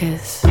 focus.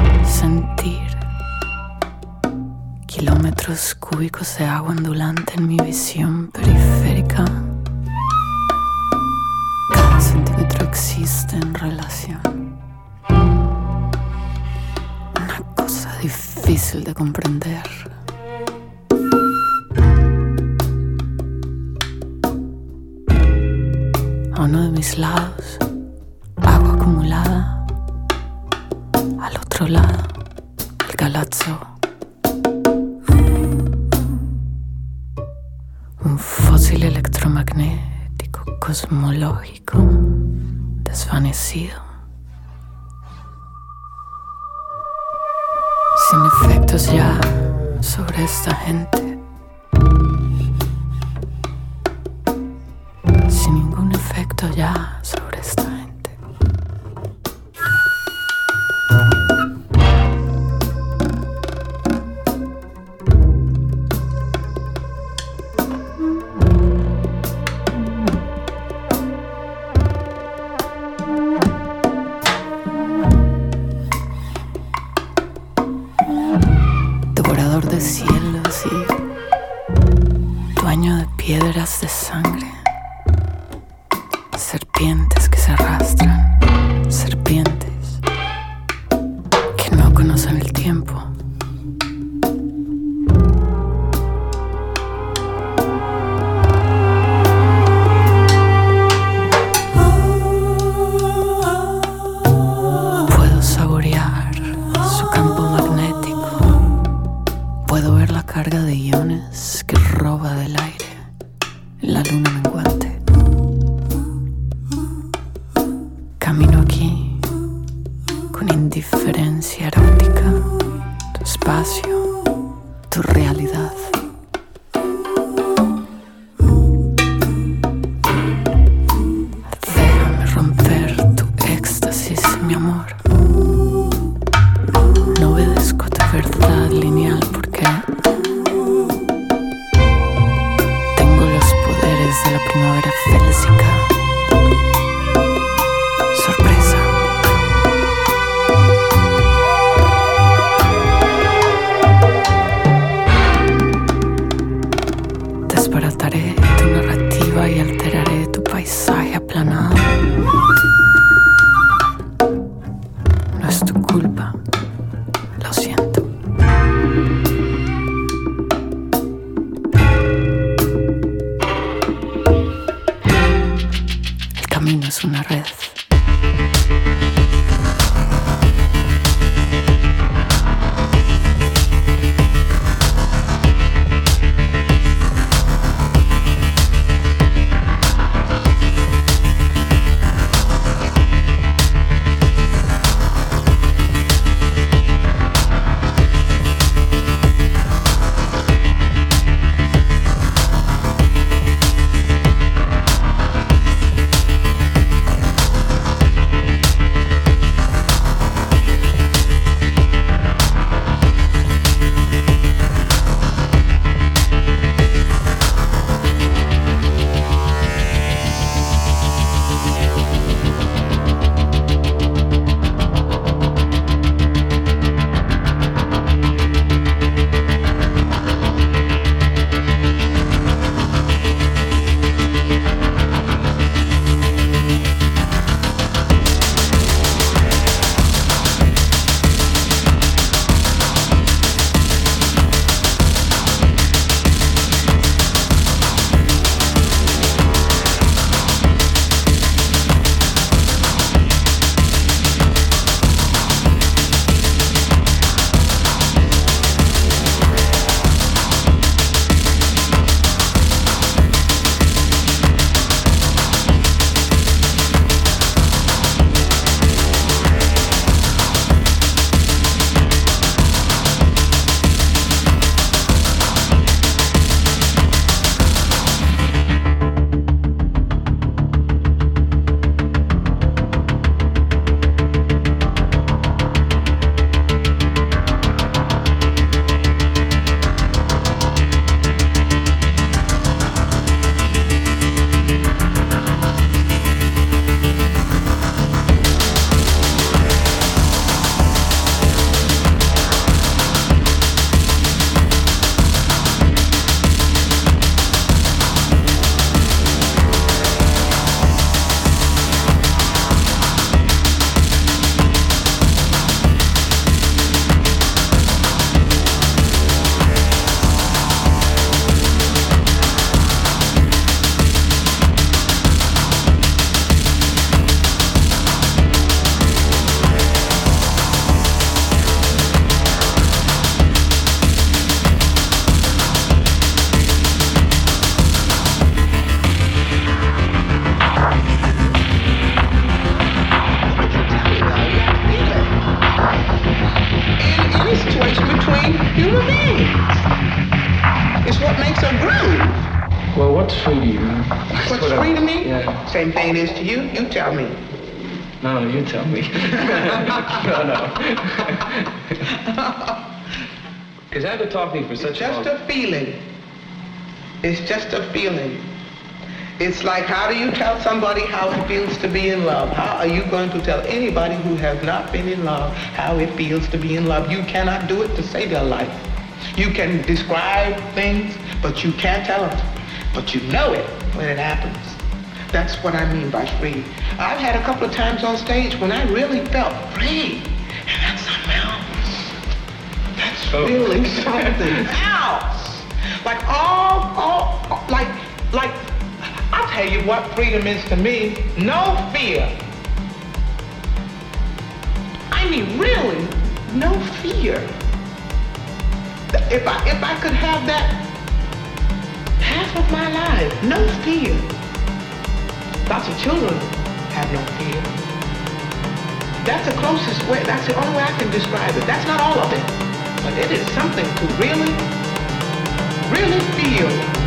de cielos y dueño de piedras de sangre. Serpientes que se arrastran, serpientes. For such it's just a a feeling. It's just a feeling. It's like, how do you tell somebody how it feels to be in love? How are you going to tell anybody who has not been in love how it feels to be in love? You cannot do it to save their life. You can describe things, but you can't tell them. But you know it when it happens. That's what I mean by free. I've had a couple of times on stage when I really felt free. Oh. something else. Like all, all, like, like, I'll tell you what freedom is to me. No fear. I mean, really, no fear. If I, if I could have that half of my life, no fear. Lots of children have no fear. That's the closest way, that's the only way I can describe it. That's not all of it, but it is something to really, really feel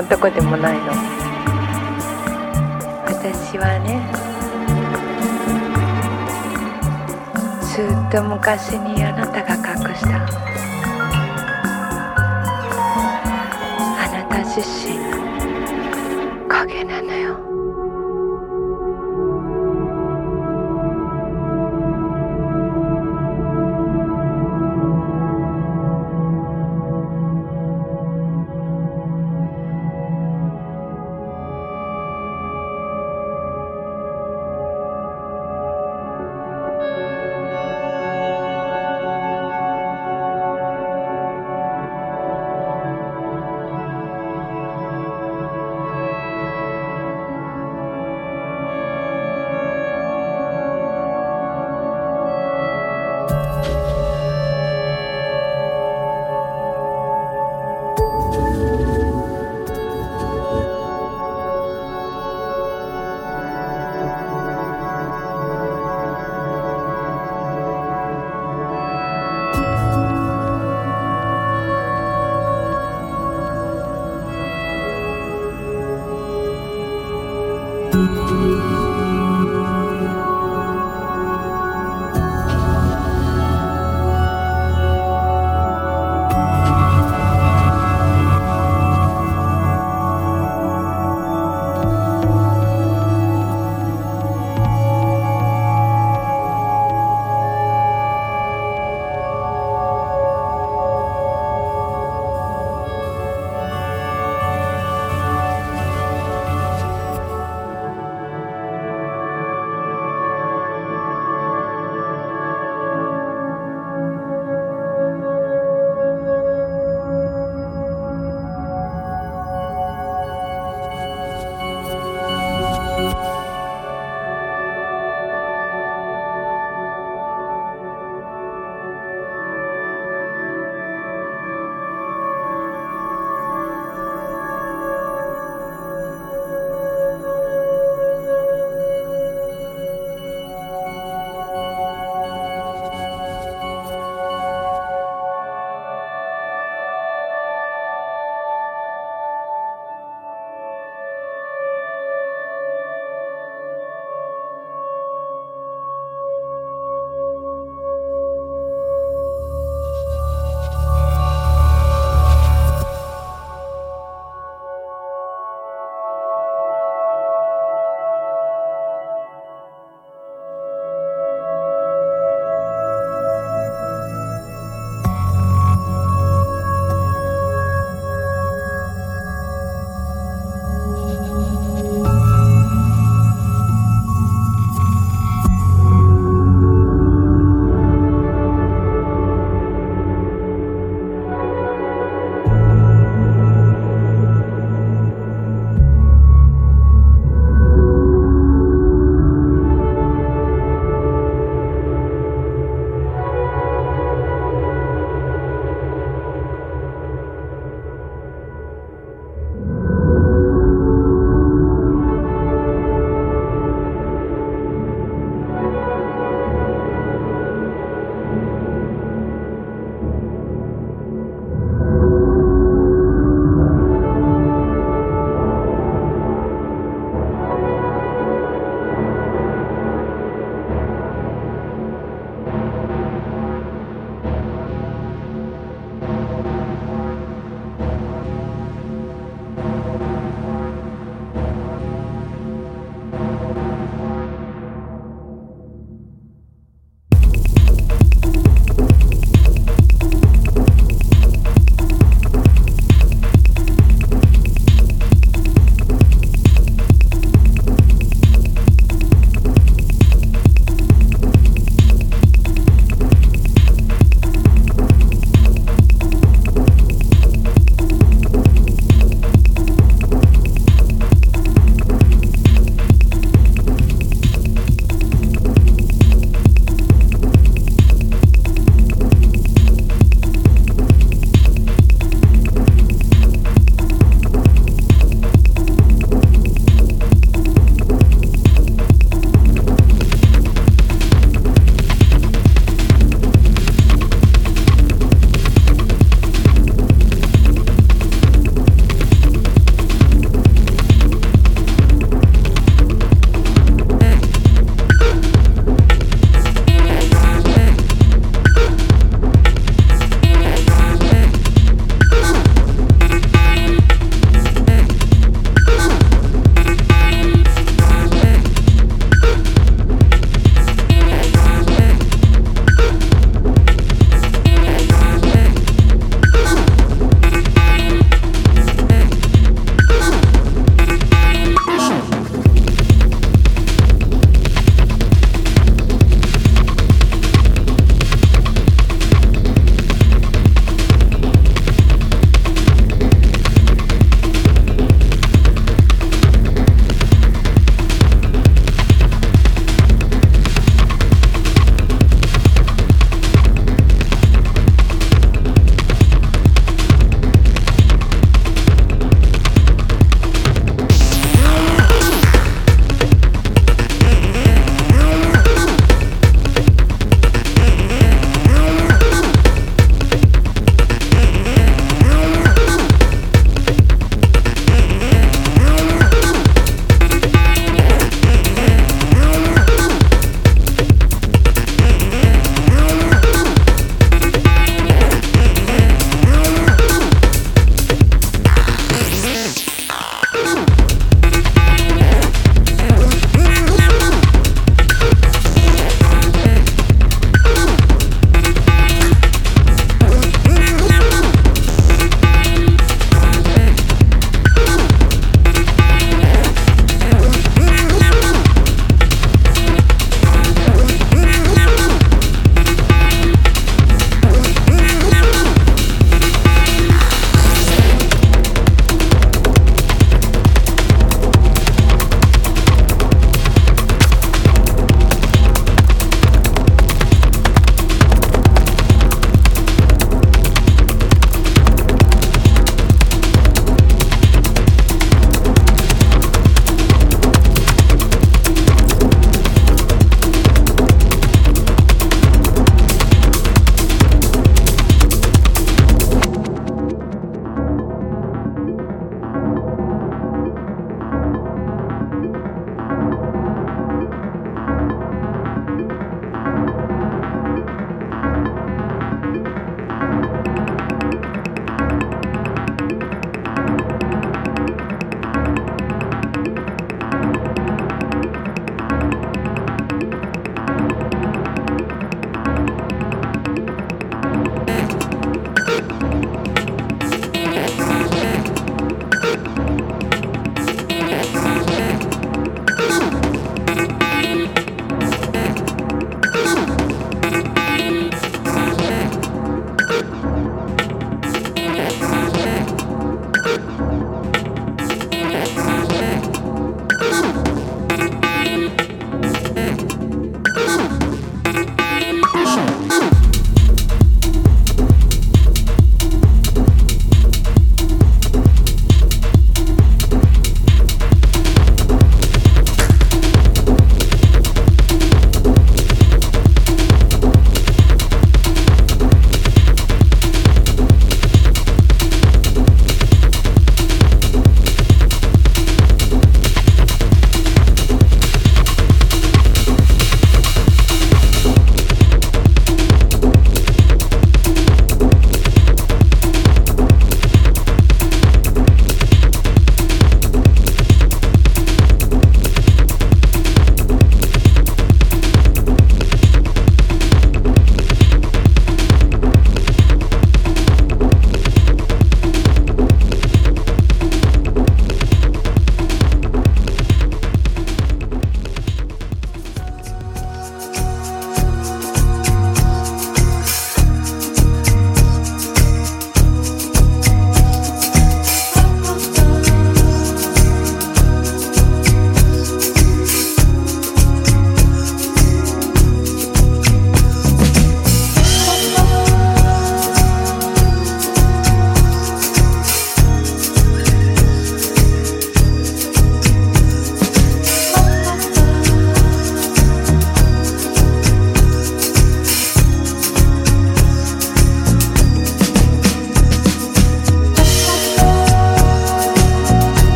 でも男でもないの。私はねずっと昔に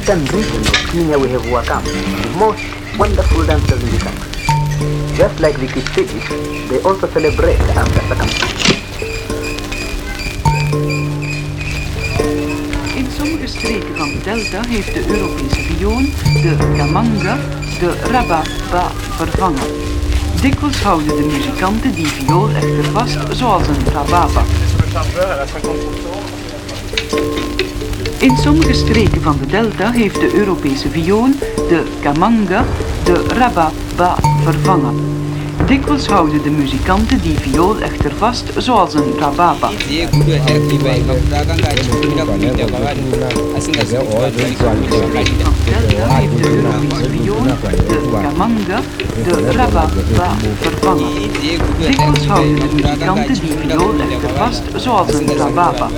eastern region of Kenya, we have Wakam, the most wonderful dancers in the country. Just like the Kipsigis, they also celebrate after circumcision. In sommige streken van de delta heeft de Europese viool, de kamanga, de rababa vervangen. Dikwijls houden de muzikanten die viool echter vast zoals een rababa. In sommige streken van de delta heeft de Europese viool, de kamanga, de rababa vervangen. Dikwijls houden de muzikanten die viool echter vast zoals een rababa. de kamanga, de rababa vervangen. Dikwijls houden de muzikanten die viool echter vast zoals een rababa.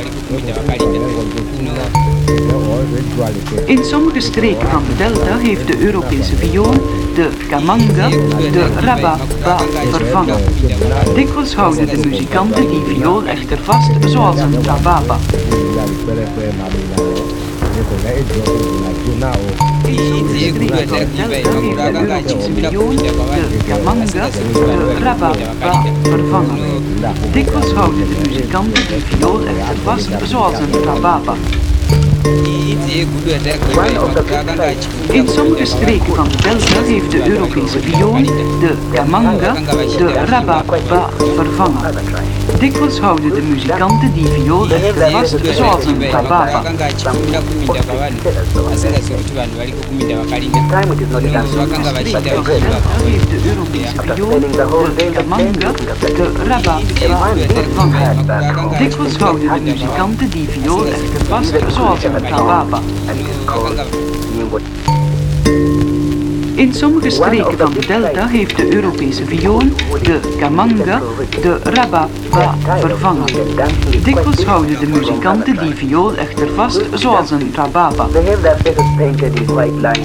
In sommige streken van de delta heeft de Europese viool, de kamanga, de rababa vervangen. Dikwijls houden de muzikanten die viool echter vast zoals een kwavanhu de kamanga, de rababa vervangen. Dikwijls houden de muzikanten die viool echter vast zoals een rababa. In sommige streken van delta heeft de Europese viool, de kamanga, de rababa vervangen. Dikwijls houden de muzikanten die viool echter vast zoals een Van de izvozvo delta heeft de Europese viool, de kamanga, de rababa vervangen. Dikwijls houden de muzikanten die viool echter vast zoals een rababa. In sommige streken van de delta heeft de Europese viool, de kamanga, de rababa vervangen. Dikwijls houden de muzikanten die viool echter vast zoals een rababa. White.